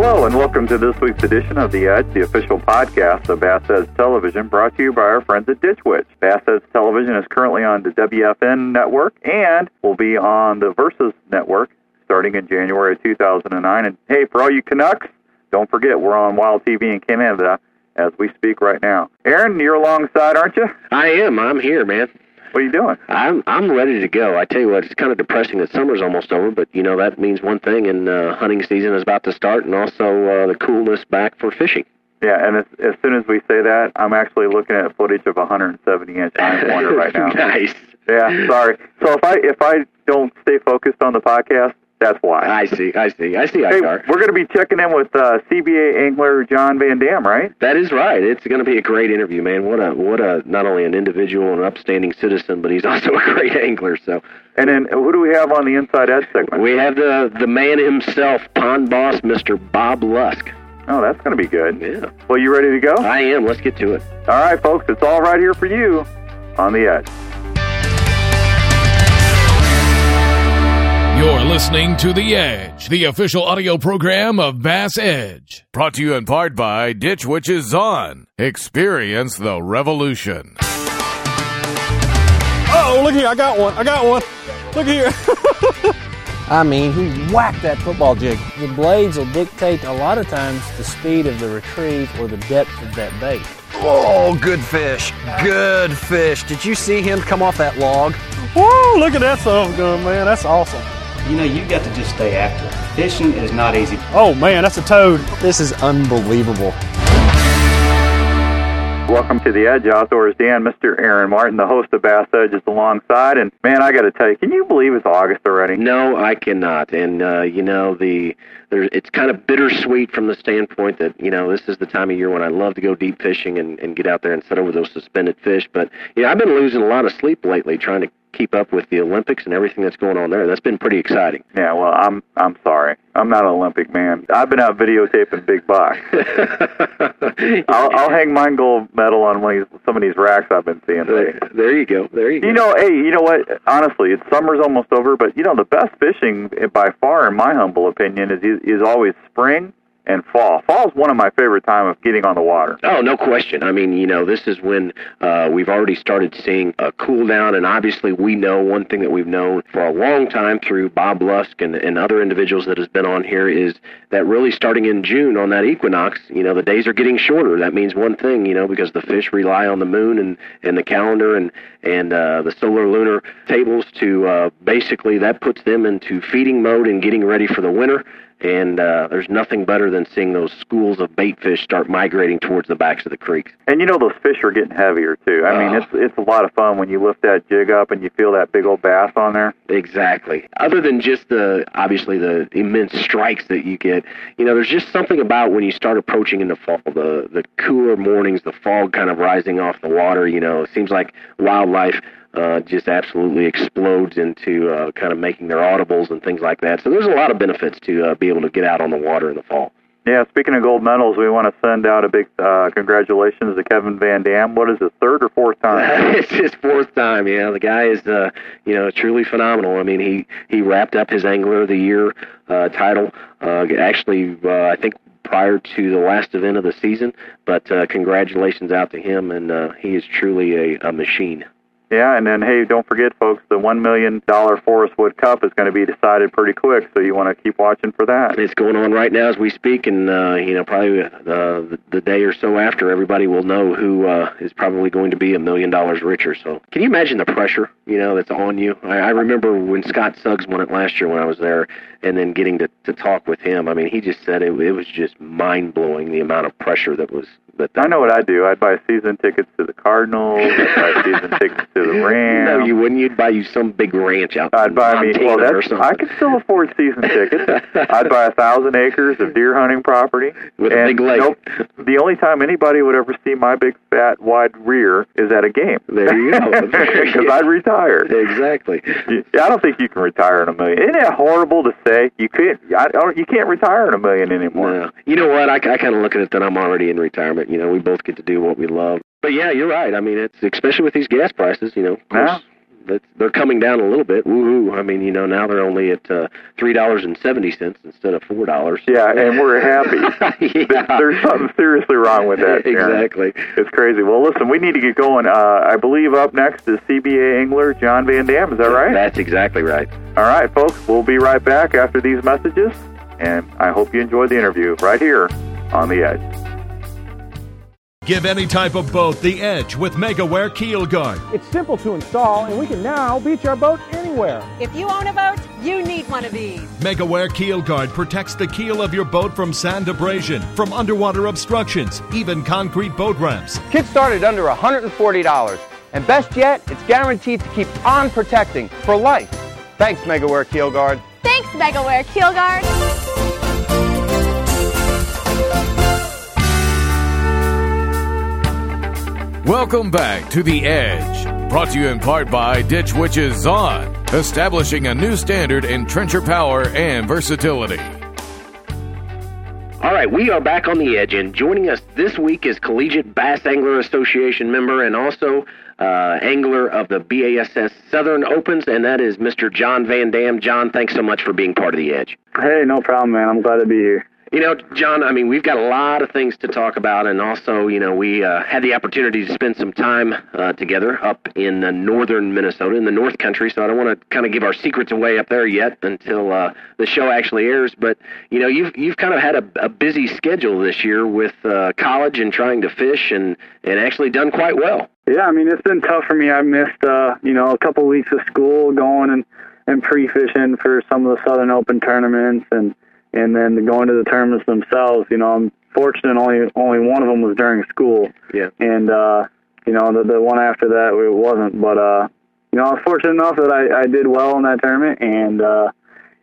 Hello, and welcome to this week's edition of The Edge, the official podcast of Bass Edge Television, brought to you by our friends at Ditch Witch. Bass Edge Television is currently on the WFN network and will be on the Versus network starting in January of 2009. And hey, for all you Canucks, don't forget we're on Wild TV in Canada as we speak right now. Aaron, you're alongside, aren't you? I am. I'm here, man. What are you doing? I'm I'm ready to go. I tell you what, it's kind of depressing that summer's almost over, but you know that means one thing, and uh, hunting season is about to start, and also uh, the coolness back for fishing. Yeah, and as, as soon as we say that, I'm actually looking at footage of 170 inch nine pointer right now. nice. Yeah, sorry. So if I if I don't stay focused on the podcast, that's why. I see. I see. I see. Hey, Icar. we're going to be checking in with uh, CBA angler John VanDam, right? That is right. It's going to be a great interview, man. What a what a not only an individual and an upstanding citizen, but he's also a great angler. So And then who do we have on the Inside Edge segment? we have the the man himself, pond boss, Mr. Bob Lusk. oh, that's going to be good. Yeah, Well, you ready to go? I am. Let's get to it. All right, folks, it's all right here for you on the Edge. You're listening to The Edge, the official audio program of Bass Edge. Brought to you in part by Ditch Witch's On. Experience the revolution. Oh, look here. I got one. I got one. Look here. I mean, he whacked that football jig. The blades will dictate a lot of times the speed of the retrieve or the depth of that bait. Oh, good fish. Good fish. Did you see him come off that log? Whoa, look at that son of a gun, man. That's awesome. You know, you got to just stay active. Fishing is not easy. Oh, man, that's a toad. This is unbelievable. Welcome to the Edge Outdoors. Dan, Mr. Aaron Martin, the host of Bass Edge, is alongside. And man, I got to tell you, can you believe it's August already? No, I cannot. And uh, you know, the there's it's kind of bittersweet from the standpoint that you know this is the time of year when I love to go deep fishing and, and get out there and set over those suspended fish. But yeah, I've been losing a lot of sleep lately trying to keep up with the Olympics and everything that's going on there. That's been pretty exciting. Yeah, well, I'm I'm sorry. I'm not an Olympic man. I've been out videotaping Big Buck. I'll, I'll hang my gold medal on one of these, some of these racks I've been seeing. there, there you go. There you go. You know, hey, you know what? Honestly, it's summer's almost over, but you know the best fishing eh, by far, in my humble opinion, is is always spring and fall. Fall is one of my favorite time of getting on the water. Oh, no question. I mean, you know, this is when uh, we've already started seeing a cool down, and obviously we know one thing that we've known for a long time through Bob Lusk and, and other individuals that has been on here is that really starting in June on that equinox, you know, the days are getting shorter. That means one thing, you know, because the fish rely on the moon and, and the calendar and and uh, the solar lunar tables to uh, basically that puts them into feeding mode and getting ready for the winter. And uh, there's nothing better than seeing those schools of bait fish start migrating towards the backs of the creeks. And you know those fish are getting heavier too. I mean, Oh. it's it's a lot of fun when you lift that jig up and you feel that big old bass on there. Exactly. Other than just the obviously the immense strikes that you get, you know, there's just something about when you start approaching in the fall, the the cooler mornings, the fog kind of rising off the water. You know, it seems like wildlife uh, just absolutely explodes into uh, kind of making their audibles and things like that. So there's a lot of benefits to uh, be able to get out on the water in the fall. Yeah, speaking of gold medals, we want to send out a big uh, congratulations to Kevin VanDam. What is his third or fourth time? it's his fourth time. Yeah, the guy is, uh, you know, truly phenomenal. I mean, he he wrapped up his Angler of the Year uh, title. Uh, actually, uh, I think prior to the last event of the season. But uh, congratulations out to him, and uh, he is truly a, a machine. Yeah, and then hey, don't forget, folks, the one million dollar Forrest Wood Cup is going to be decided pretty quick, so you want to keep watching for that. It's going on right now as we speak, and uh, you know, probably uh, the, day or so after, everybody will know who uh, is probably going to be a million dollars richer. So, can you imagine the pressure, you know, that's on you? I, I remember when Scott Suggs won it last year when I was there, and then getting to to talk with him. I mean, he just said it, it was just mind blowing the amount of pressure that was that. I know what I'd do. I'd buy season tickets to the Cardinals. I'd buy season tickets to the Rams. No, you wouldn't. You'd buy you some big ranch out I'd buy me. Well, that's. I could still afford season tickets. I'd buy a thousand acres of deer hunting property With a big lake. Nope, the only time anybody would ever see my big fat wide rear is at a game. There you go. Because I'd retire. exactly. Yeah, I don't think you can retire in a million. Isn't that horrible to say? You can't. I don't, you can't retire in a million anymore. No. You know what? I, I kind of look at it that I'm already in retirement. You know, we both get to do what we love. But yeah, you're right. I mean, it's especially with these gas prices. You know, of course, Yeah. they're coming down a little bit. Woohoo! I mean, you know, now they're only at uh, three dollars and seventy cents instead of four dollars. Yeah, and we're happy. yeah. There's something seriously wrong with that. Exactly. It's crazy. Well, listen, we need to get going. Uh, I believe up next is CBA angler John VanDam. Is that right? That's exactly right. All right, folks. We'll be right back after these messages, and I hope you enjoyed the interview right here on the Edge. Give any type of boat the edge with MegaWare Keel Guard. It's simple to install, and we can now beach our boat anywhere. If you own a boat, you need one of these. MegaWare Keel Guard protects the keel of your boat from sand abrasion, from underwater obstructions, even concrete boat ramps. Kit started under $140. And best yet, it's guaranteed to keep on protecting for life. Thanks, MegaWare Keel Guard. Thanks, MegaWare Keel Guard. Welcome back to The Edge, brought to you in part by Ditch Witches Zon, establishing a new standard in trencher power and versatility. All right, we are back on the edge, and joining us this week is Collegiate Bass Angler Association member and also uh, angler of the BASS Southern Opens, and that is Mr. John VanDam. John, thanks so much for being part of the edge. Hey, no problem, man. I'm glad to be here. You know, John, I mean, we've got a lot of things to talk about, and also, you know, we uh, had the opportunity to spend some time uh, together up in uh, northern Minnesota, in the North Country. So I don't want to kind of give our secrets away up there yet until uh, the show actually airs. But you know, you've you've kind of had a, a busy schedule this year with uh, college and trying to fish, and and actually done quite well. Yeah, I mean, it's been tough for me. I missed, uh, you know, a couple weeks of school going and and pre-fishing for some of the Southern Open tournaments and and then going to the tournaments themselves. You know, I'm fortunate only only one of them was during school. Yeah. And uh, you know, the the one after that it wasn't. But uh, you know, I was fortunate enough that I I did well in that tournament, and uh,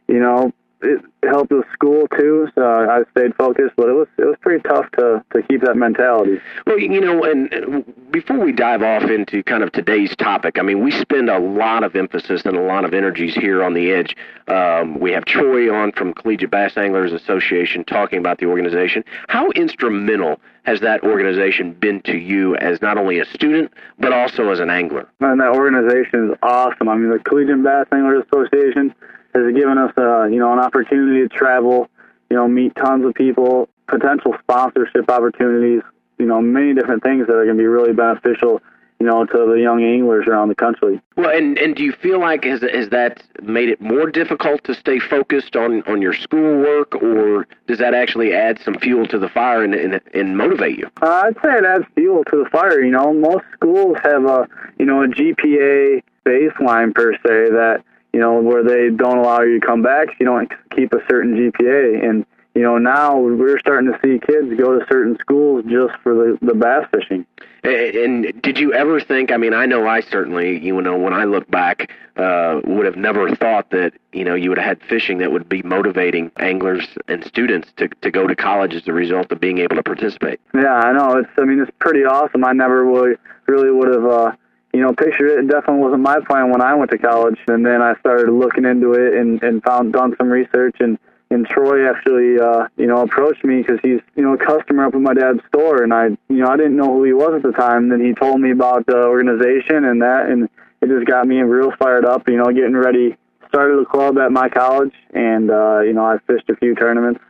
you know, it helped with school too. So I stayed focused, but it was it was pretty tough to to keep that mentality. Well, you know, and before we dive off into kind of today's topic, I mean, we spend a lot of emphasis and a lot of energies here on the edge. Um, we have Troy on from Collegiate Bass Anglers Association talking about the organization. How instrumental has that organization been to you as not only a student but also as an angler? And that organization is awesome. I mean, the Collegiate Bass Anglers Association has given us, uh, you know, an opportunity to travel, you know, meet tons of people, potential sponsorship opportunities, you know, many different things that are going to be really beneficial, you know, to the young anglers around the country. Well, and and do you feel like has has that made it more difficult to stay focused on on your schoolwork, or does that actually add some fuel to the fire and and, and motivate you? Uh, I'd say it adds fuel to the fire. You know, most schools have a you know a GPA baseline per se that you know, where they don't allow you to come back if you don't keep a certain GPA. And, you know, now we're starting to see kids go to certain schools just for the, the bass fishing. And did you ever think? I mean, I know I certainly, you know, when I look back, uh, would have never thought that you know you would have had fishing that would be motivating anglers and students to to go to college as a result of being able to participate. Yeah, I know. It's I mean, it's pretty awesome. I never really really would have. Uh, you know, pictured it. It definitely wasn't my plan when I went to college, and then I started looking into it and and found done some research and and Troy actually uh, you know approached me because he's you know a customer up at my dad's store, and I you know I didn't know who he was at the time. Then he told me about the organization and that, and it just got me real fired up. You know, getting ready. Started a club at my college, and uh, you know I fished a few tournaments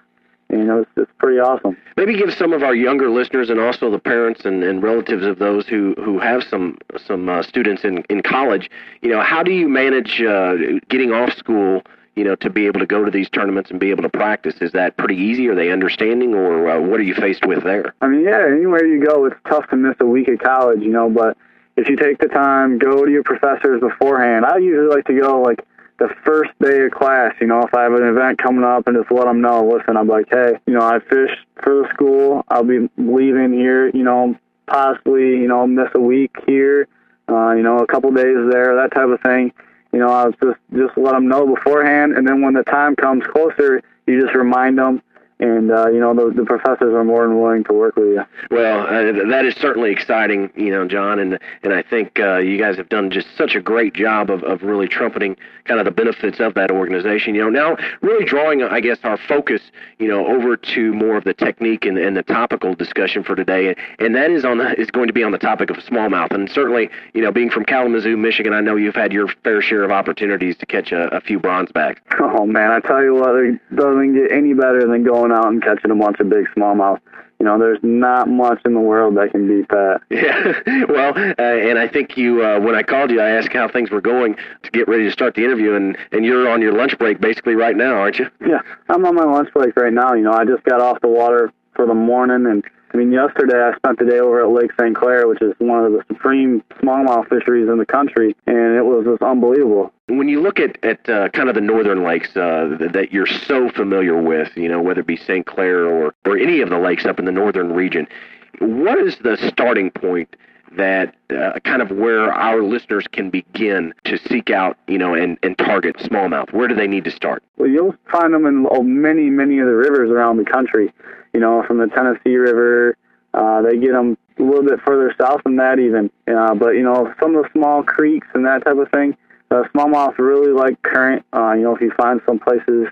you know, it's, it's pretty awesome. Maybe give some of our younger listeners and also the parents and, and relatives of those who, who have some some uh, students in, in college, you know, how do you manage uh, getting off school, you know, to be able to go to these tournaments and be able to practice? Is that pretty easy? Are they understanding, or uh, what are you faced with there? I mean, yeah, anywhere you go, it's tough to miss a week of college, you know, but if you take the time, go to your professors beforehand. I usually like to go like the first day of class, you know, if I have an event coming up and just let them know, listen, I'm like, hey, you know, I fished for the school. I'll be leaving here, you know, possibly, you know, miss a week here, uh, you know, a couple days there, that type of thing. You know, I was just just let them know beforehand, and then when the time comes closer, you just remind them. And uh, you know the, the professors are more than willing to work with you. Well, uh, that is certainly exciting, you know, John, and and I think uh, you guys have done just such a great job of, of really trumpeting kind of the benefits of that organization. You know, now really drawing, I guess, our focus, you know, over to more of the technique and, and the topical discussion for today, and that is on the, is going to be on the topic of smallmouth, and certainly, you know, being from Kalamazoo, Michigan, I know you've had your fair share of opportunities to catch a, a few bronze backs. Oh man, I tell you what, it doesn't get any better than going out and catching a bunch of big smallmouth. You know, there's not much in the world that can beat that. Yeah, well, uh, and I think you, uh, when I called you, I asked how things were going to get ready to start the interview, and and you're on your lunch break basically right now, aren't you? Yeah, I'm on my lunch break right now. You know, I just got off the water for the morning, and I mean, yesterday I spent the day over at Lake St. Clair, which is one of the supreme smallmouth fisheries in the country, and it was just unbelievable. When you look at, at uh, kind of the northern lakes uh, that you're so familiar with, you know, whether it be St. Clair or, or any of the lakes up in the northern region, what is the starting point that uh, kind of where our listeners can begin to seek out, you know, and, and target smallmouth? Where do they need to start? Well, you'll find them in oh, many, many of the rivers around the country. You know, from the Tennessee River, uh, they get them a little bit further south than that even. Uh, but you know, some of the small creeks and that type of thing, uh, smallmouth really like current. Uh, you know, if you find some places,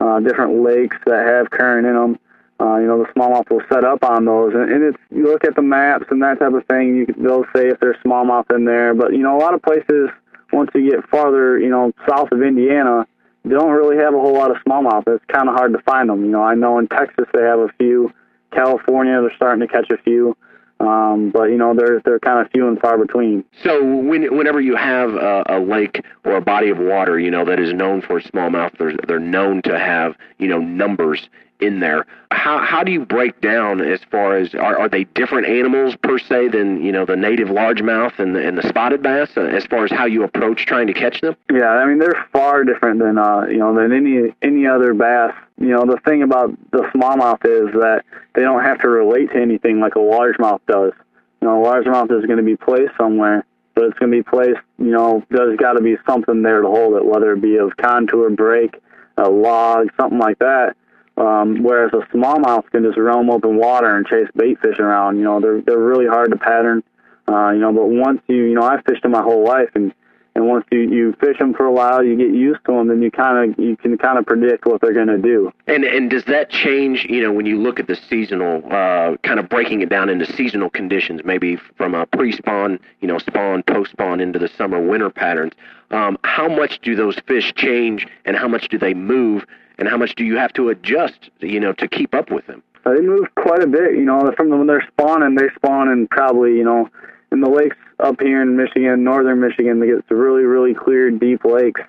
uh, different lakes that have current in them, uh, you know, the smallmouth will set up on those, and, and it's you look at the maps and that type of thing. You they'll say if there's smallmouth in there, but you know, a lot of places once you get farther, you know, south of Indiana, they don't really have a whole lot of smallmouth. It's kind of hard to find them. You know, I know in Texas they have a few. California, they're starting to catch a few. Um, but you know they're they're kind of few and far between. So when, whenever you have a, a lake or a body of water, you know that is known for smallmouth, they're, they're known to have you know numbers in there. How how do you break down as far as are, are they different animals per se than you know the native largemouth and the, and the spotted bass uh, as far as how you approach trying to catch them? Yeah, I mean they're far different than uh you know than any any other bass. You know the thing about the smallmouth is that they don't have to relate to anything like a largemouth does. You know, a largemouth is going to be placed somewhere, but it's going to be placed. You know, there's got to be something there to hold it, whether it be of contour, break, a log, something like that um, whereas a smallmouth can just roam open water and chase bait fish around. You know, they're they're really hard to pattern. Uh, you know, but once you you know I've fished them my whole life, and and once you you fish them for a while, you get used to them, then you kind of you can kind of predict what they're going to do. And and does that change? You know, when you look at the seasonal, uh, kind of breaking it down into seasonal conditions, maybe from a pre-spawn, you know, spawn, post-spawn into the summer winter patterns. Um, how much do those fish change, and how much do they move? And how much do you have to adjust, you know, to keep up with them? Uh, they move quite a bit. You know, from when they're spawning, they spawn in probably, you know, in the lakes up here in Michigan, northern Michigan, they get really, really clear, deep lakes,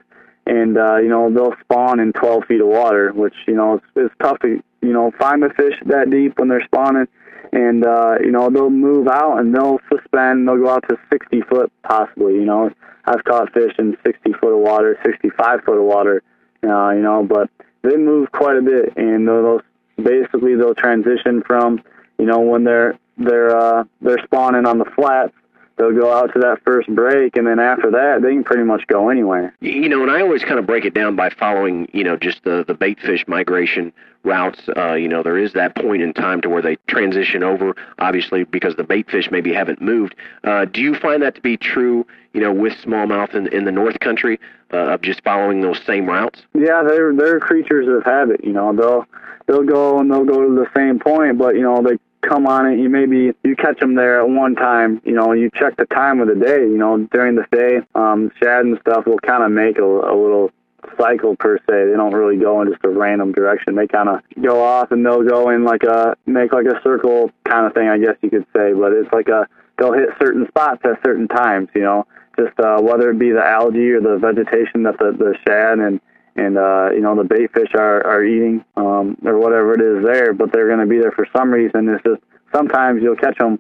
and uh, you know they'll spawn in 12 feet of water, which you know it's, it's tough to you know find the fish that deep when they're spawning, and uh, you know they'll move out and they'll suspend. They'll go out to 60 foot possibly. You know, I've caught fish in 60 foot of water, 65 foot of water. Uh, you know, but they move quite a bit, and they'll basically they'll transition from you know when they're they're uh, they're spawning on the flats they'll go out to that first break, and then after that, they can pretty much go anywhere. You know, and I always kind of break it down by following, you know, just the the bait fish migration routes. Uh, you know, there is that point in time to where they transition over, obviously, because the bait fish maybe haven't moved. Uh, do you find that to be true, you know, with smallmouth in, in the North Country, uh, of just following those same routes? Yeah, they're they're creatures of habit. You know, they'll they'll go and they'll go to the same point, but you know they come on it. You maybe you catch them there at one time. You know, you check the time of the day. You know, during the day, um, shad and stuff will kind of make a, a little cycle per se. They don't really go in just a random direction. They kind of go off and they'll go in like a make like a circle kind of thing, I guess you could say. But it's like a they'll hit certain spots at certain times. You know, just uh, whether it be the algae or the vegetation that the the shad and and uh, you know the bait fish are are eating um, or whatever it is there, but they're going to be there for some reason. It's just sometimes you'll catch them,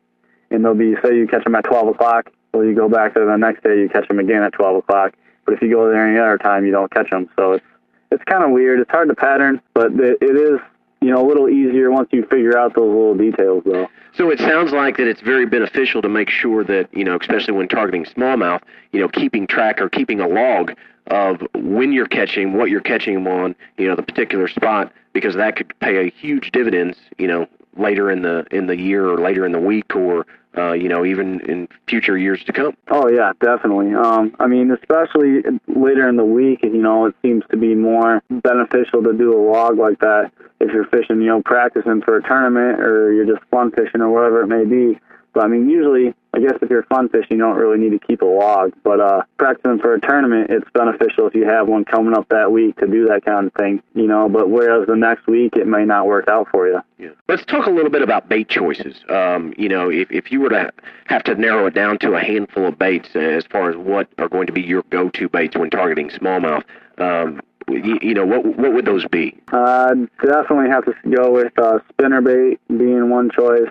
and they'll be say you catch them at 12 o'clock, well you go back there the next day you catch them again at 12 o'clock. But if you go there any other time, you don't catch them. So it's it's kind of weird. It's hard to pattern, but it, it is you know, a little easier once you figure out those little details, though. So it sounds like that it's very beneficial to make sure that, you know, especially when targeting smallmouth, you know, keeping track or keeping a log of when you're catching, what you're catching them on, you know, the particular spot, because that could pay a huge dividends, you know, later in the in the year or later in the week or uh, you know even in future years to come. Oh yeah, definitely. Um, I mean, especially later in the week, you know, it seems to be more beneficial to do a log like that if you're fishing, you know, practicing for a tournament or you're just fun fishing or whatever it may be. But I mean, usually, I guess if you're fun fishing, you don't really need to keep a log. But uh, practicing for a tournament, it's beneficial if you have one coming up that week to do that kind of thing, you know. But whereas the next week, it may not work out for you. Yeah. Let's talk a little bit about bait choices. Um, you know, if, if you were to have to narrow it down to a handful of baits as far as what are going to be your go-to baits when targeting smallmouth, um, you, you know, what what would those be? Uh, definitely have to go with uh, spinner bait being one choice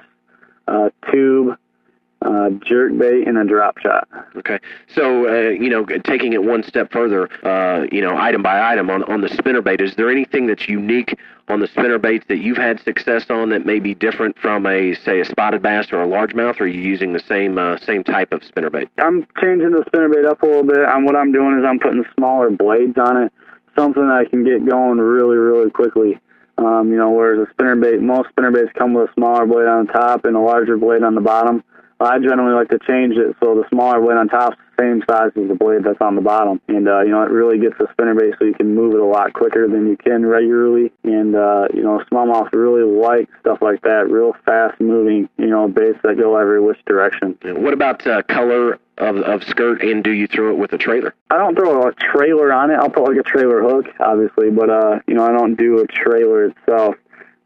uh, tube, uh, jerk bait, and a drop shot. Okay. So, uh, you know, taking it one step further, uh, you know, item by item on, on the spinner bait, is there anything that's unique on the spinner baits that you've had success on that may be different from a, say, a spotted bass or a largemouth, or are you using the same uh, same type of spinner bait? I'm changing the spinner bait up a little bit. And what I'm doing is I'm putting smaller blades on it, something that I can get going really, really quickly. Um, you know, whereas a spinner bait, most spinner baits come with a smaller blade on the top and a larger blade on the bottom. I generally like to change it so the smaller blade on top is the same size as the blade that's on the bottom. And, uh, you know, it really gets the spinner bait so you can move it a lot quicker than you can regularly. And, uh, you know, smallmouth really like stuff like that, real fast moving, you know, baits that go every which direction. What about uh, color of, of skirt and do you throw it with a trailer? I don't throw a trailer on it. I'll put like a trailer hook, obviously, but, uh, you know, I don't do a trailer itself.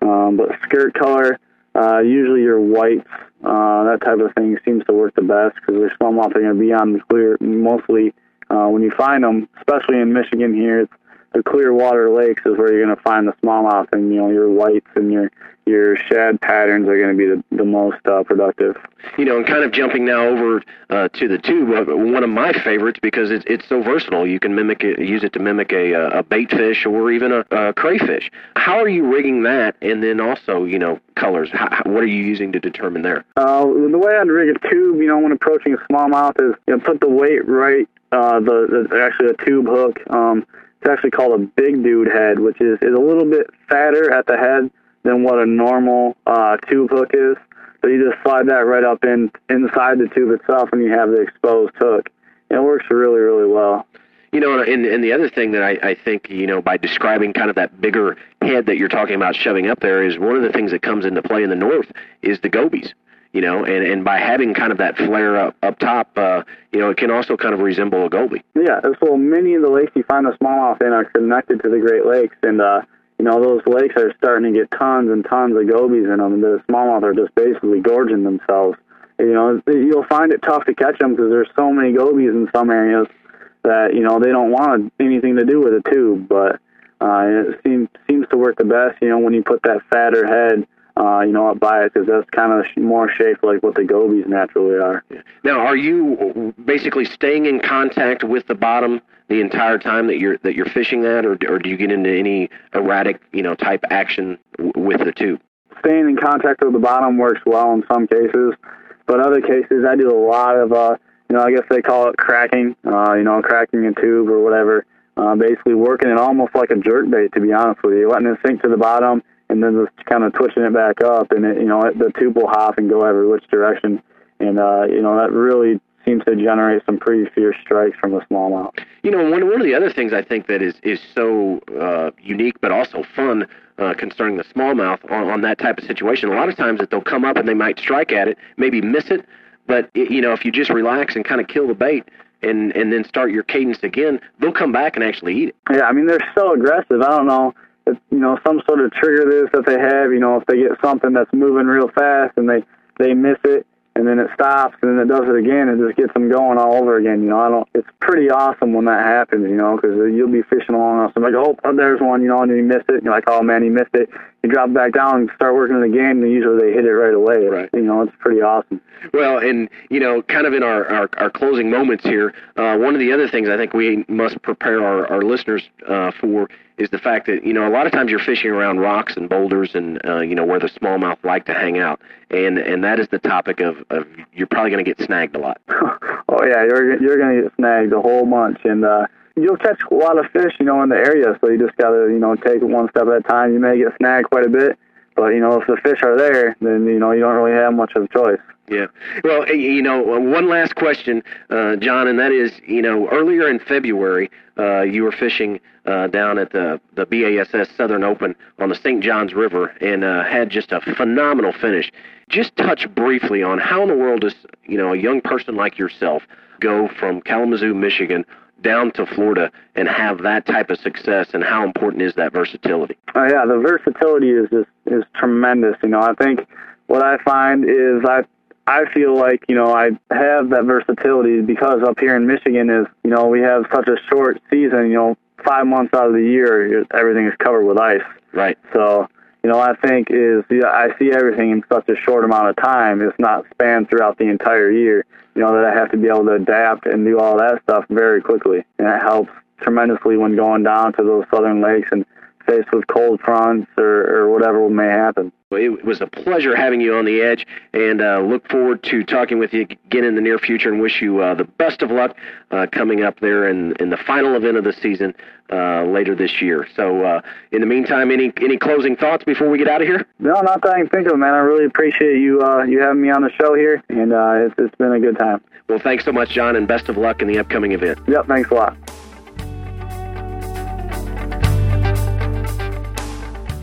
Um, but skirt color, uh, usually your whites, uh, that type of thing seems to work the best because there's smallmouth are going to be on the clear mostly uh, when you find them, especially in Michigan here. It's the clear water lakes is where you're going to find the smallmouth, and you know your whites and your your shad patterns are going to be the, the most uh, productive. You know, and kind of jumping now over uh, to the tube, uh, one of my favorites because it's it's so versatile. You can mimic it, use it to mimic a a bait fish or even a, a crayfish. How are you rigging that? And then also, you know, colors. How, what are you using to determine there? Uh, the way I'd rig a tube, you know, when approaching a smallmouth is you know, put the weight right. Uh, the, the actually a tube hook. Um, it's actually called a big dude head, which is, is a little bit fatter at the head than what a normal uh, tube hook is. So you just slide that right up in inside the tube itself, and you have the exposed hook. And it works really, really well. You know, and, and the other thing that I, I think, you know, by describing kind of that bigger head that you're talking about shoving up there is one of the things that comes into play in the north is the gobies you know, and, and by having kind of that flare up up top, uh, you know, it can also kind of resemble a goby. Yeah, so many of the lakes you find the smallmouth in are connected to the Great Lakes, and uh, you know those lakes are starting to get tons and tons of gobies in them, and the smallmouth are just basically gorging themselves. You know, you'll find it tough to catch them because there's so many gobies in some areas that you know they don't want anything to do with a tube, but uh, it seems seems to work the best. You know, when you put that fatter head uh, you know, up buy it because that's kind of more shaped like what the gobies naturally are. Now, are you basically staying in contact with the bottom the entire time that you're that you're fishing that, or or do you get into any erratic, you know, type action w- with the tube? Staying in contact with the bottom works well in some cases, but other cases I do a lot of, uh, you know, I guess they call it cracking, uh, you know, cracking a tube or whatever. Uh, basically working it almost like a jerk bait, to be honest with you, letting it sink to the bottom and then just kind of twitching it back up, and it, you know the tube will hop and go every which direction, and uh, you know that really seems to generate some pretty fierce strikes from the smallmouth. You know, one one of the other things I think that is is so uh, unique but also fun uh, concerning the smallmouth on, on that type of situation. A lot of times that they'll come up and they might strike at it, maybe miss it, but you know if you just relax and kind of kill the bait. And, and then start your cadence again, they'll come back and actually eat it. Yeah, I mean they're so aggressive. I don't know you know some sort of trigger this that they have. You know, if they get something that's moving real fast and they they miss it and then it stops and then it does it again and just gets them going all over again. You know, I don't. It's pretty awesome when that happens. You know, because you'll be fishing along and I'm like, oh, oh, there's one. You know, and you miss it. And you're like, oh man, he missed it. You drop back down and start working in the game, and usually they hit it right away. Right. You know, it's pretty awesome. Well, and you know, kind of in our our, our closing moments here, uh, one of the other things I think we must prepare our, our listeners uh, for is the fact that you know a lot of times you're fishing around rocks and boulders and uh, you know where the smallmouth like to hang out, and and that is the topic of, of you're probably going to get snagged a lot. oh yeah, you're you're going to get snagged a whole bunch, and uh, you'll catch a lot of fish, you know, in the area. So you just got to you know take it one step at a time. You may get snagged quite a bit, but you know if the fish are there, then you know you don't really have much of a choice. Yeah. Well, you know, one last question, uh, John, and that is, you know, earlier in February, uh, you were fishing uh, down at the the BASS Southern Open on the St. Johns River and uh, had just a phenomenal finish. Just touch briefly on how in the world does you know a young person like yourself go from Kalamazoo, Michigan, down to Florida and have that type of success, and how important is that versatility? Oh yeah, the versatility is just is tremendous. You know, I think what I find is I I feel like, you know, I have that versatility because up here in Michigan is, you know, we have such a short season, you know, five months out of the year, everything is covered with ice. Right. So, you know, I think is, yeah, I see everything in such a short amount of time. It's not spanned throughout the entire year, you know, that I have to be able to adapt and do all that stuff very quickly. And it helps tremendously when going down to those southern lakes and faced with cold fronts or, or whatever may happen. It was a pleasure having you on the edge, and uh, look forward to talking with you again in the near future. And wish you uh, the best of luck uh, coming up there in in the final event of the season uh, later this year. So, uh, in the meantime, any any closing thoughts before we get out of here? No, not that I can think of, man. I really appreciate you uh, you having me on the show here, and it's it's been a good time. Well, thanks so much, John, and best of luck in the upcoming event. Yep, thanks a lot.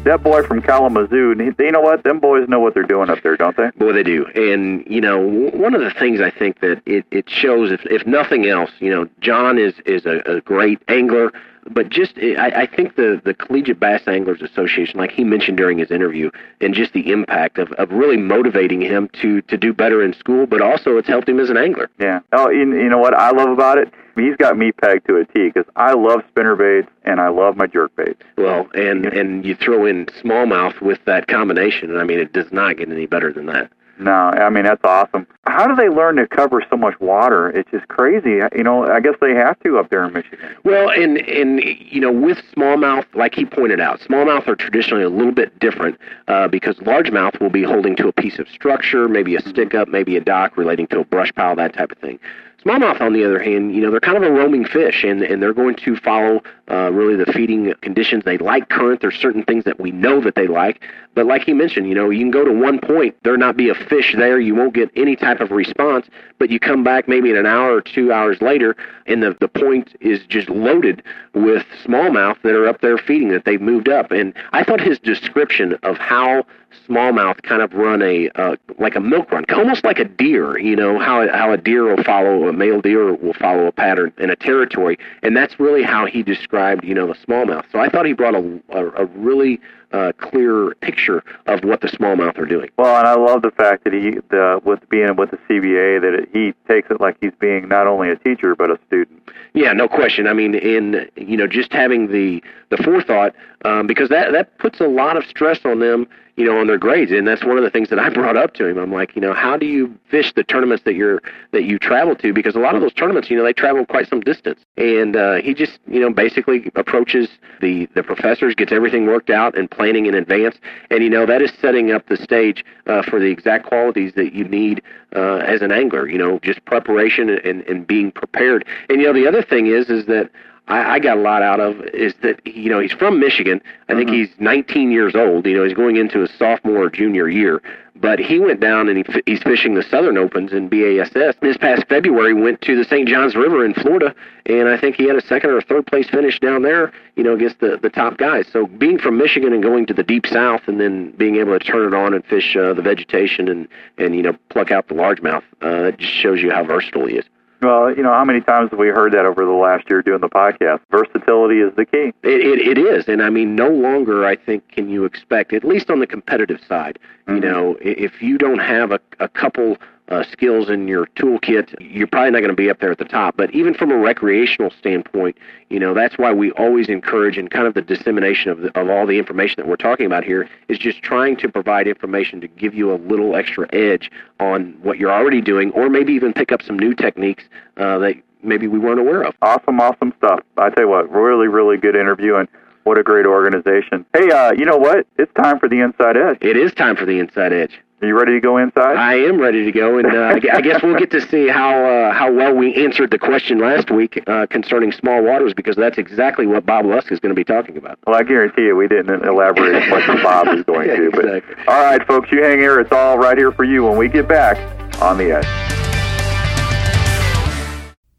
That boy from Kalamazoo, you know what? Them boys know what they're doing up there, don't they? Boy, they do. And you know, one of the things I think that it, it shows, if if nothing else, you know, John is is a, a great angler. But just, I, I think the the Collegiate Bass Anglers Association, like he mentioned during his interview, and just the impact of, of really motivating him to to do better in school, but also it's helped him as an angler. Yeah. Oh, you, you know what I love about it? he's got me pegged to a T because I love spinner baits and I love my jerk baits. Well, and and you throw in smallmouth with that combination, and I mean it does not get any better than that. No, I mean that's awesome. How do they learn to cover so much water? It's just crazy. You know, I guess they have to up there in Michigan. Well, and and you know, with smallmouth, like he pointed out, smallmouth are traditionally a little bit different uh, because largemouth will be holding to a piece of structure, maybe a stick up, maybe a dock relating to a brush pile, that type of thing. Smallmouth, on the other hand, you know, they're kind of a roaming fish, and and they're going to follow uh, really the feeding conditions. They like current. There's certain things that we know that they like, but like he mentioned, you know, you can go to one point, there not be a fish there, you won't get any type of response, but you come back maybe in an hour or two hours later, and the the point is just loaded with smallmouth that are up there feeding that they've moved up. And I thought his description of how smallmouth kind of run a uh, like a milk run, almost like a deer. You know how how a deer will follow a male deer will follow a pattern in a territory, and that's really how he described you know the smallmouth. So I thought he brought a a, a really uh, clear picture of what the smallmouth are doing. Well, and I love the fact that he, the, with being with the CBA, that it, he takes it like he's being not only a teacher but a student. Yeah, no question. I mean, in you know, just having the the forethought, um, because that that puts a lot of stress on them you know, on their grades. And that's one of the things that I brought up to him. I'm like, you know, how do you fish the tournaments that you're that you travel to? Because a lot of those tournaments, you know, they travel quite some distance. And uh, he just, you know, basically approaches the the professors, gets everything worked out and planning in advance. And you know, that is setting up the stage uh, for the exact qualities that you need uh, as an angler. You know, just preparation and, and being prepared. And you know, the other thing is, is that I, I got a lot out of is that you know he's from Michigan. I think mm-hmm. he's 19 years old. You know he's going into his sophomore or junior year. But he went down and he, he's fishing the Southern Opens in BASS. This past February, went to the St. Johns River in Florida, and I think he had a second or third place finish down there. You know, against the the top guys. So being from Michigan and going to the deep South, and then being able to turn it on and fish uh, the vegetation and and you know pluck out the largemouth, uh, that just shows you how versatile he is. Well, you know, how many times have we heard that over the last year doing the podcast? Versatility is the key. It, it, it is. And I mean, no longer, I think, can you expect, at least on the competitive side, mm-hmm. you know, if you don't have a, a couple uh, skills in your toolkit, you're probably not going to be up there at the top. But even from a recreational standpoint, you know, that's why we always encourage and kind of the dissemination of, the, of all the information that we're talking about here is just trying to provide information to give you a little extra edge on what you're already doing, or maybe even pick up some new techniques uh, that maybe we weren't aware of. Awesome, awesome stuff. I tell you what, really, really good interview, and what a great organization. Hey, uh, you know what? It's time for the Inside Edge. It is time for the Inside Edge. Are you ready to go inside? I am ready to go, and uh, I guess we'll get to see how uh, how well we answered the question last week uh, concerning small waters, because that's exactly what Bob Lusk is going to be talking about. Well, I guarantee you, we didn't elaborate as much as Bob is going yeah, to. But exactly. all right, folks, you hang here. It's all right here for you when we get back on the edge.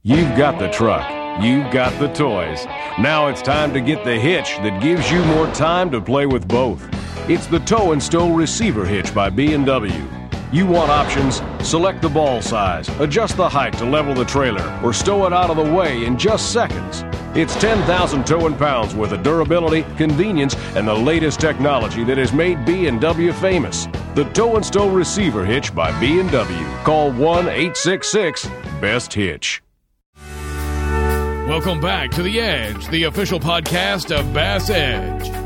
You've got the truck. You've got the toys. Now it's time to get the hitch that gives you more time to play with both. It's the Tow and Stow Receiver Hitch by B&W. You want options? Select the ball size, adjust the height to level the trailer, or stow it out of the way in just seconds. It's 10,000 towing pounds worth of durability, convenience, and the latest technology that has made B&W famous. The Tow and Stow Receiver Hitch by B&W. Call 1-866-BEST-HITCH. Welcome back to The Edge, the official podcast of Bass Edge.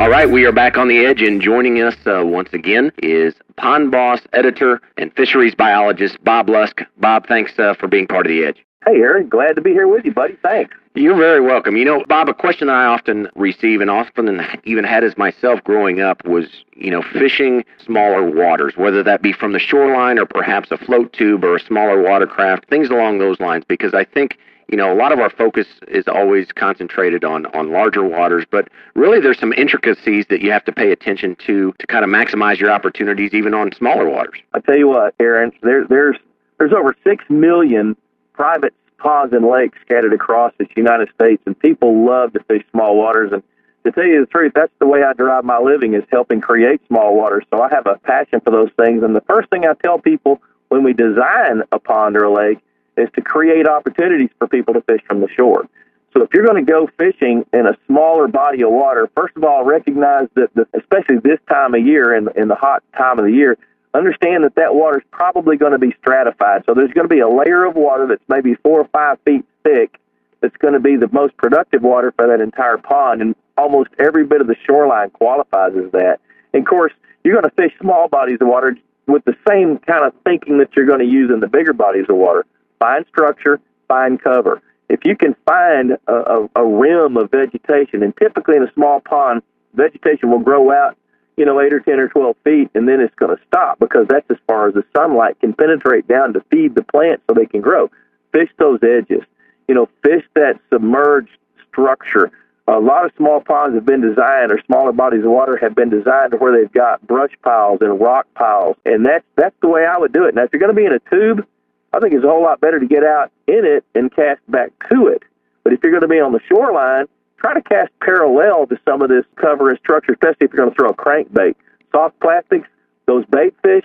All right, we are back on the edge, and joining us uh, once again is pond boss, editor, and fisheries biologist Bob Lusk. Bob, thanks uh, for being part of the edge. Hey, Aaron, glad to be here with you, buddy. Thanks. You're very welcome. You know, Bob, a question that I often receive and often even had as myself growing up was, you know, fishing smaller waters, whether that be from the shoreline or perhaps a float tube or a smaller watercraft, things along those lines, because I think you know, a lot of our focus is always concentrated on on larger waters, but really there's some intricacies that you have to pay attention to to kind of maximize your opportunities even on smaller waters. I tell you what, Aaron, there, there's there's over six million private ponds and lakes scattered across the United States, and people love to fish small waters. And to tell you the truth, that's the way I derive my living is helping create small waters. So I have a passion for those things. And the first thing I tell people when we design a pond or a lake is to create opportunities for people to fish from the shore. So if you're going to go fishing in a smaller body of water, first of all, recognize that, the, especially this time of year, in, in the hot time of the year, understand that that water is probably going to be stratified. So there's going to be a layer of water that's maybe four or five feet thick that's going to be the most productive water for that entire pond. And almost every bit of the shoreline qualifies as that. And of course, you're going to fish small bodies of water with the same kind of thinking that you're going to use in the bigger bodies of water fine structure, fine cover. If you can find a, a, a rim of vegetation, and typically in a small pond, vegetation will grow out, you know, eight or ten or twelve feet, and then it's going to stop because that's as far as the sunlight can penetrate down to feed the plants so they can grow. Fish those edges, you know, fish that submerged structure. A lot of small ponds have been designed, or smaller bodies of water have been designed to where they've got brush piles and rock piles, and that's that's the way I would do it. Now, if you're going to be in a tube, I think it's a whole lot better to get out in it and cast back to it. But if you're going to be on the shoreline, try to cast parallel to some of this cover and structure, especially if you're going to throw a crankbait. Soft plastics, those bait fish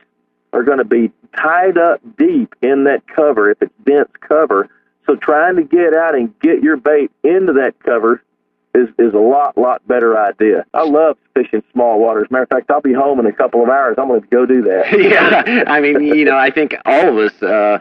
are going to be tied up deep in that cover if it's dense cover. So trying to get out and get your bait into that cover is, is a lot, lot better idea. I love fishing small waters. Matter of fact, I'll be home in a couple of hours. I'm going to go do that. yeah, I mean, you know, I think all of us, uh,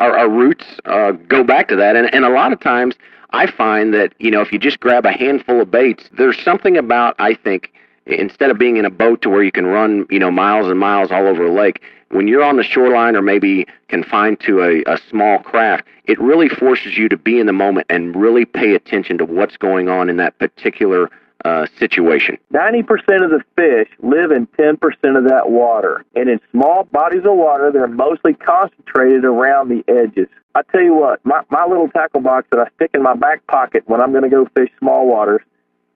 our, our roots uh, go back to that, and and a lot of times I find that you know if you just grab a handful of baits, there's something about I think instead of being in a boat to where you can run you know miles and miles all over a lake when you're on the shoreline or maybe confined to a, a small craft, it really forces you to be in the moment and really pay attention to what's going on in that particular uh, situation. 90% of the fish live in 10% of that water. And in small bodies of water, they're mostly concentrated around the edges. I tell you what, my, my little tackle box that I stick in my back pocket when I'm going to go fish small waters,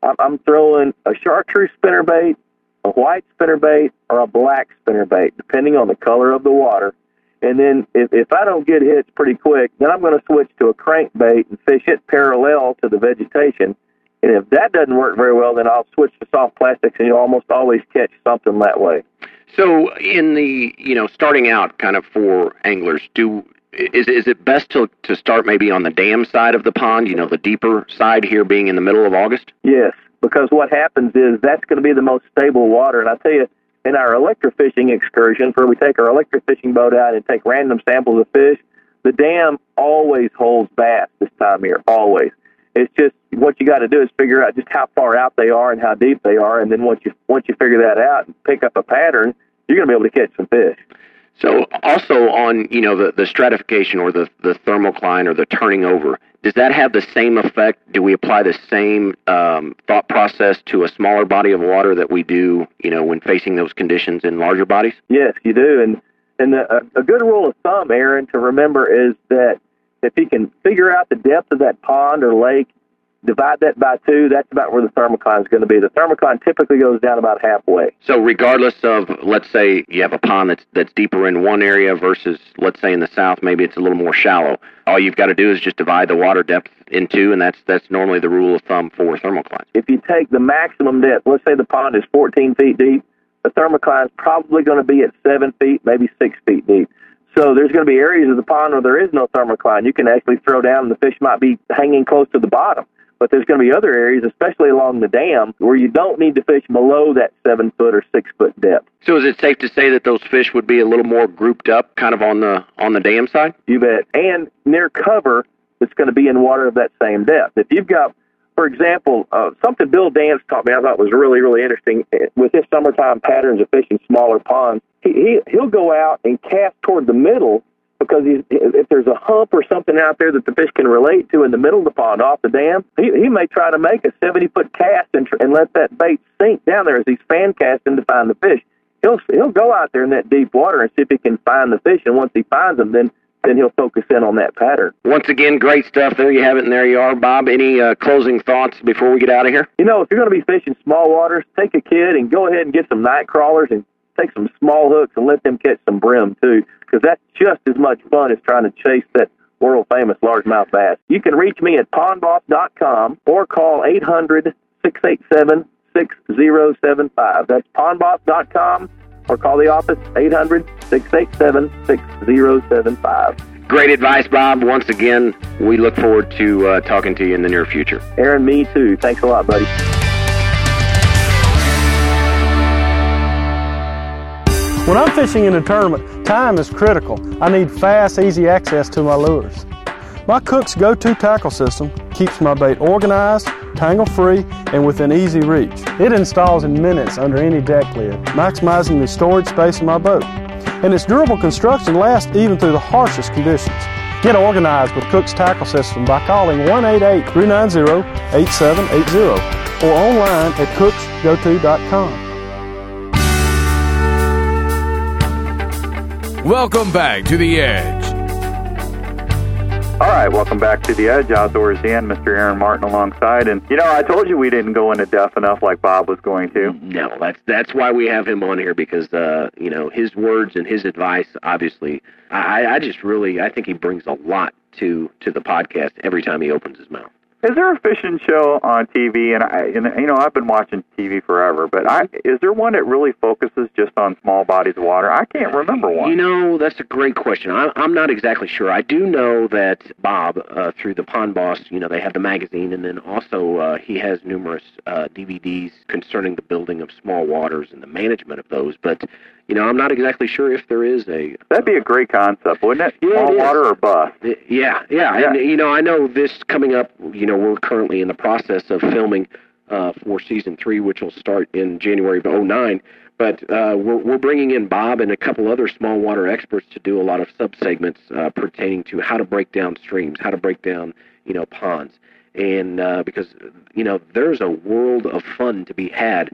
I'm, I'm throwing a chartreuse spinnerbait, a white spinnerbait, or a black spinnerbait, depending on the color of the water. And then if, if I don't get hits pretty quick, then I'm going to switch to a crankbait and fish it parallel to the vegetation. And if that doesn't work very well, then I'll switch to soft plastics, and you almost always catch something that way. So, in the you know starting out, kind of for anglers, do is is it best to to start maybe on the dam side of the pond? You know, the deeper side here being in the middle of August. Yes, because what happens is that's going to be the most stable water. And I tell you, in our electrofishing excursions where we take our electrofishing boat out and take random samples of fish, the dam always holds bass this time of year, always. It's just what you got to do is figure out just how far out they are and how deep they are, and then once you once you figure that out and pick up a pattern, you're going to be able to catch some fish. So also on you know the the stratification or the the thermocline or the turning over, does that have the same effect? Do we apply the same um, thought process to a smaller body of water that we do you know when facing those conditions in larger bodies? Yes, you do, and and the, a, a good rule of thumb, Aaron, to remember is that if you can figure out the depth of that pond or lake, divide that by two, that's about where the thermocline is going to be. The thermocline typically goes down about halfway. So regardless of, let's say you have a pond that's that's deeper in one area versus, let's say in the south, maybe it's a little more shallow. All you've got to do is just divide the water depth in two, and that's that's normally the rule of thumb for thermoclines. If you take the maximum depth, let's say the pond is 14 feet deep, the thermocline is probably going to be at seven feet, maybe six feet deep. So there's going to be areas of the pond where there is no thermocline. You can actually throw down, and the fish might be hanging close to the bottom. But there's going to be other areas, especially along the dam, where you don't need to fish below that seven foot or six foot depth. So is it safe to say that those fish would be a little more grouped up, kind of on the on the dam side? You bet. And near cover, it's going to be in water of that same depth. If you've got, for example, uh, something Bill Dance taught me I thought was really really interesting eh, with his summertime patterns of fishing smaller ponds. He, he he'll go out and cast toward the middle because he's, if there's a hump or something out there that the fish can relate to in the middle of the pond off the dam, he, he may try to make a 70 foot cast and, tr- and let that bait sink down there as he's fan casting to find the fish. He'll he'll go out there in that deep water and see if he can find the fish, and once he finds them, then then he'll focus in on that pattern. Once again, great stuff. There you have it, and there you are, Bob. Any uh, closing thoughts before we get out of here? You know, if you're going to be fishing small waters, take a kid and go ahead and get some night crawlers and take some small hooks and let them catch some brim too, because that's just as much fun as trying to chase that world famous largemouth bass. You can reach me at pondboss.com or call 800 687 6075. That's pondboss.com or call the office 800 687 6075. Great advice, Bob. Once again, we look forward to uh, talking to you in the near future. Aaron, me too. Thanks a lot, buddy. When I'm fishing in a tournament, time is critical. I need fast, easy access to my lures. My Cook's go-to tackle system keeps my bait organized, tangle-free, and within easy reach. It installs in minutes under any deck lid, maximizing the storage space in my boat. And its durable construction lasts even through the harshest conditions. Get organized with Cook's tackle system by calling 188-390-8780 or online at cooksgoto.com. Welcome back to The Edge. All right, welcome back to The Edge Outdoors and Mr. Aaron Martin alongside. And, you know, I told you we didn't go into depth enough like Bob was going to. No, that's that's why we have him on here because, uh, you know, his words and his advice, obviously, I, I just really, I think he brings a lot to, to the podcast every time he opens his mouth. Is there a fishing show on TV? And I, and you know, I've been watching TV forever, but I is there one that really focuses just on small bodies of water? I can't remember one. You know, that's a great question. I, I'm not exactly sure. I do know that Bob, uh, through the Pond Boss, you know, they have the magazine, and then also uh, he has numerous uh, DVDs concerning the building of small waters and the management of those. But you know, I'm not exactly sure if there is a. That'd be a great concept, wouldn't it? Yeah, Small it water or bust. Yeah, yeah, Yeah. and you know, I know this coming up. You know, we're currently in the process of filming uh, for season three, which will start in January of '09. But uh, we're we're bringing in Bob and a couple other small water experts to do a lot of sub segments uh, pertaining to how to break down streams, how to break down you know ponds, and uh, because you know there's a world of fun to be had.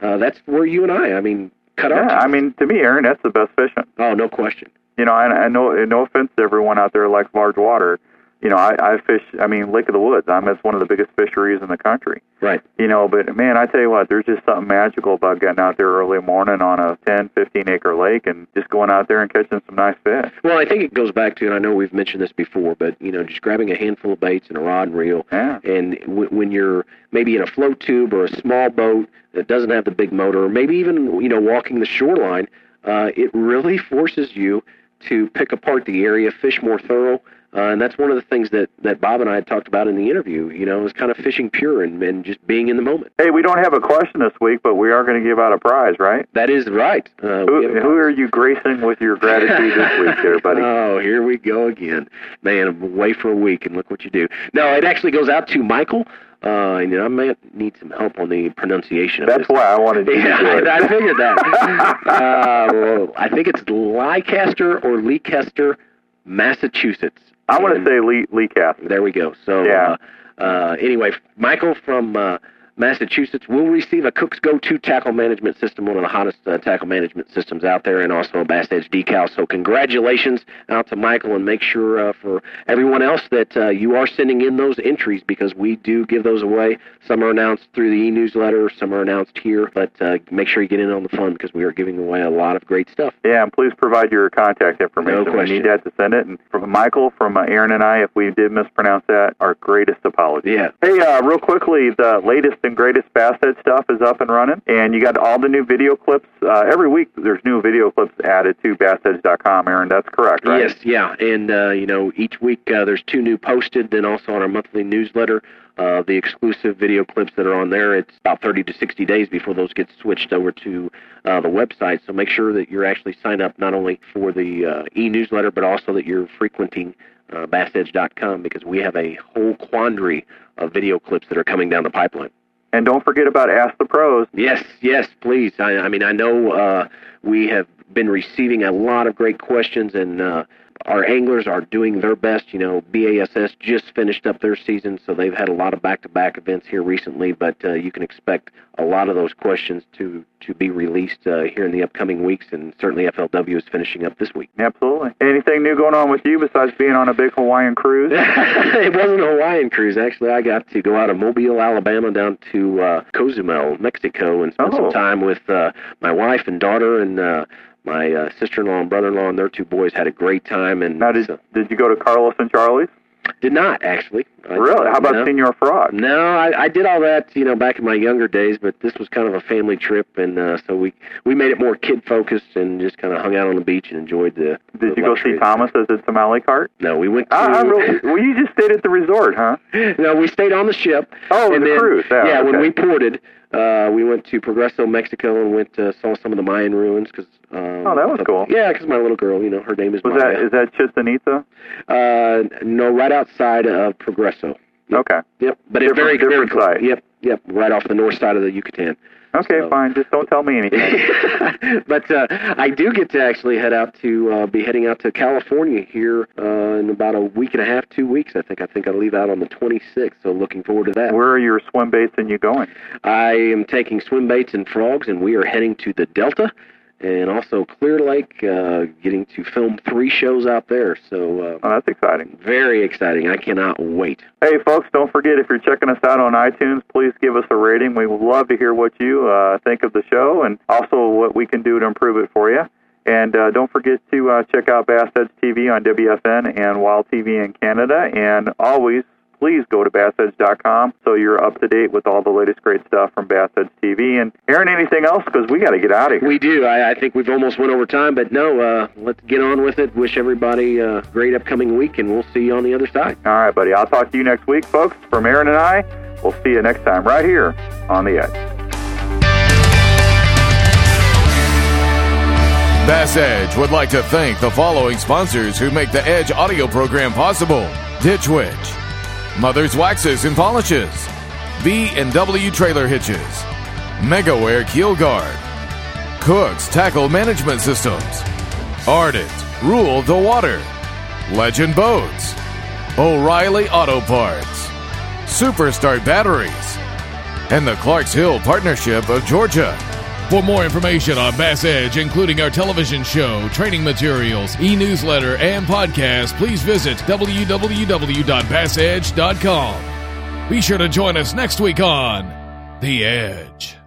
Uh, that's where you and I, I mean, cut our Yeah, I mean, to me, Aaron, that's the best fishing. Oh, no question. You know, and I know, no offense to everyone out there who likes large water. You know, I, I fish. I mean, Lake of the Woods. I'm. It's one of the biggest fisheries in the country. Right. You know, but man, I tell you what, there's just something magical about getting out there early morning on a 10, 15 acre lake and just going out there and catching some nice fish. Well, I think it goes back to, and I know we've mentioned this before, but you know, just grabbing a handful of baits and a rod and reel, Yeah. and w- when you're maybe in a float tube or a small boat that doesn't have the big motor, or maybe even you know walking the shoreline, uh, it really forces you to pick apart the area, fish more thorough, Uh, and that's one of the things that, that Bob and I had talked about in the interview, you know, is kind of fishing pure and, and just being in the moment. Hey, we don't have a question this week, but we are going to give out a prize, right? That is right. Uh, who, who are you gracing with your gratitude this week there, buddy? Oh, here we go again. Man, I'm away for a week, and look what you do. No, it actually goes out to Michael. Uh, and I might need some help on the pronunciation. That's why I wanted you yeah, to do it. I, I figured that. uh, well, I think it's Leicester or Leicester, Massachusetts. I want to say Lee Lee Leicester. There we go. So yeah. Uh, uh, anyway, Michael from uh, Massachusetts will receive a Cook's Go-To tackle management system, one of the hottest uh, tackle management systems out there, and also a Bass Edge decal. So congratulations out to Michael, and make sure uh, for everyone else that uh, you are sending in those entries because we do give those away. Some are announced through the e-newsletter, some are announced here, but uh, make sure you get in on the fun because we are giving away a lot of great stuff. Yeah, and please provide your contact information. No question. we need that to send it. And from Michael, from uh, Aaron and I, if we did mispronounce that, our greatest apologies. Yeah. Hey, uh, real quickly, the latest and greatest Bass Edge stuff is up and running, and you got all the new video clips. Uh, every week, there's new video clips added to BassEdge.com. Aaron, that's correct, right? Yes, yeah, and uh, you know, each week uh, there's two new posted. Then also on our monthly newsletter, uh, the exclusive video clips that are on there. It's about 30 to 60 days before those get switched over to uh, the website. So make sure that you're actually signed up not only for the uh, e-newsletter, but also that you're frequenting uh, BassEdge.com because we have a whole quandary of video clips that are coming down the pipeline. And don't forget about Ask the Pros. Yes, yes, please. I, I mean, I know uh, we have been receiving a lot of great questions, and uh, our anglers are doing their best. You know, BASS just finished up their season, so they've had a lot of back-to-back events here recently. But uh, you can expect a lot of those questions to to be released uh, here in the upcoming weeks, and certainly FLW is finishing up this week. Absolutely. Anything new going on with you besides being on a big Hawaiian cruise? it wasn't a Hawaiian cruise. Actually, I got to go out of Mobile, Alabama, down to uh, Cozumel, Mexico, and spend Oh. some time with uh, my wife and daughter and. Uh, my uh, sister-in-law and brother-in-law and their two boys had a great time. And now, did did you go to Carlos and Charlie's? Did not actually. I- Really? How about no. Senor Frog? No, I, I did all that, you know, back in my younger days, but this was kind of a family trip, and uh, so we we made it more kid focused and just kind of hung out on the beach and enjoyed the. Did the you go see Thomas at the tamale cart? No, we went to. I, I really, well, you just stayed at the resort, huh? no, we stayed on the ship. Oh, and the then, cruise. Yeah, when okay. we ported, uh, we went to Progreso, Mexico, and went uh, saw some of the Mayan ruins because. Um, Oh, that was cool. Yeah, because my little girl, you know, her name is Was Maya. that is that Chichen Itza? Uh, no, right outside of Progreso. Okay. Yep, but it's Different- very very different cool. side. Yep, yep, right off the north side of the Yucatan. Okay, So- fine. Just don't tell me anything. but uh, I do get to actually head out to uh, be heading out to California here uh, in about a week and a half, two weeks. I think. I think I leave out on the 26th. So looking forward to that. Where are your swim baits and you going? I am taking swim baits and frogs, and we are heading to the Delta. And also Clear Lake, uh, getting to film three shows out there. So uh, Oh, that's exciting. very exciting! I cannot wait. Hey, folks, don't forget if you're checking us out on iTunes, please give us a rating. We would love to hear what you uh, think of the show and also what we can do to improve it for you. And uh, don't forget to uh, check out Bass Edge TV on WFN and Wild TV in Canada. And always, please go to BassEdge.com so you're up to date with all the latest great stuff from Bass Edge TV. And Aaron, anything else? Because we got to get out of here. We do. I, I think we've almost went over time, but no. Uh, let's get on with it. Wish everybody a great upcoming week, and we'll see you on the other side. All right, buddy. I'll talk to you next week, folks. From Aaron and I, we'll see you next time right here on The Edge. Bass Edge would like to thank the following sponsors who make the Edge audio program possible. Ditch Witch, Mother's Waxes and Polishes, B&W Trailer Hitches, MegaWare Keel Guard, Cook's Tackle Management Systems, Ardent Rule the Water, Legend Boats, O'Reilly Auto Parts, Superstart Batteries, and the Clarks Hill Partnership of Georgia. For more information on Bass Edge, including our television show, training materials, e newsletter, and podcast, please visit www.bassedge.com. Be sure to join us next week on The Edge.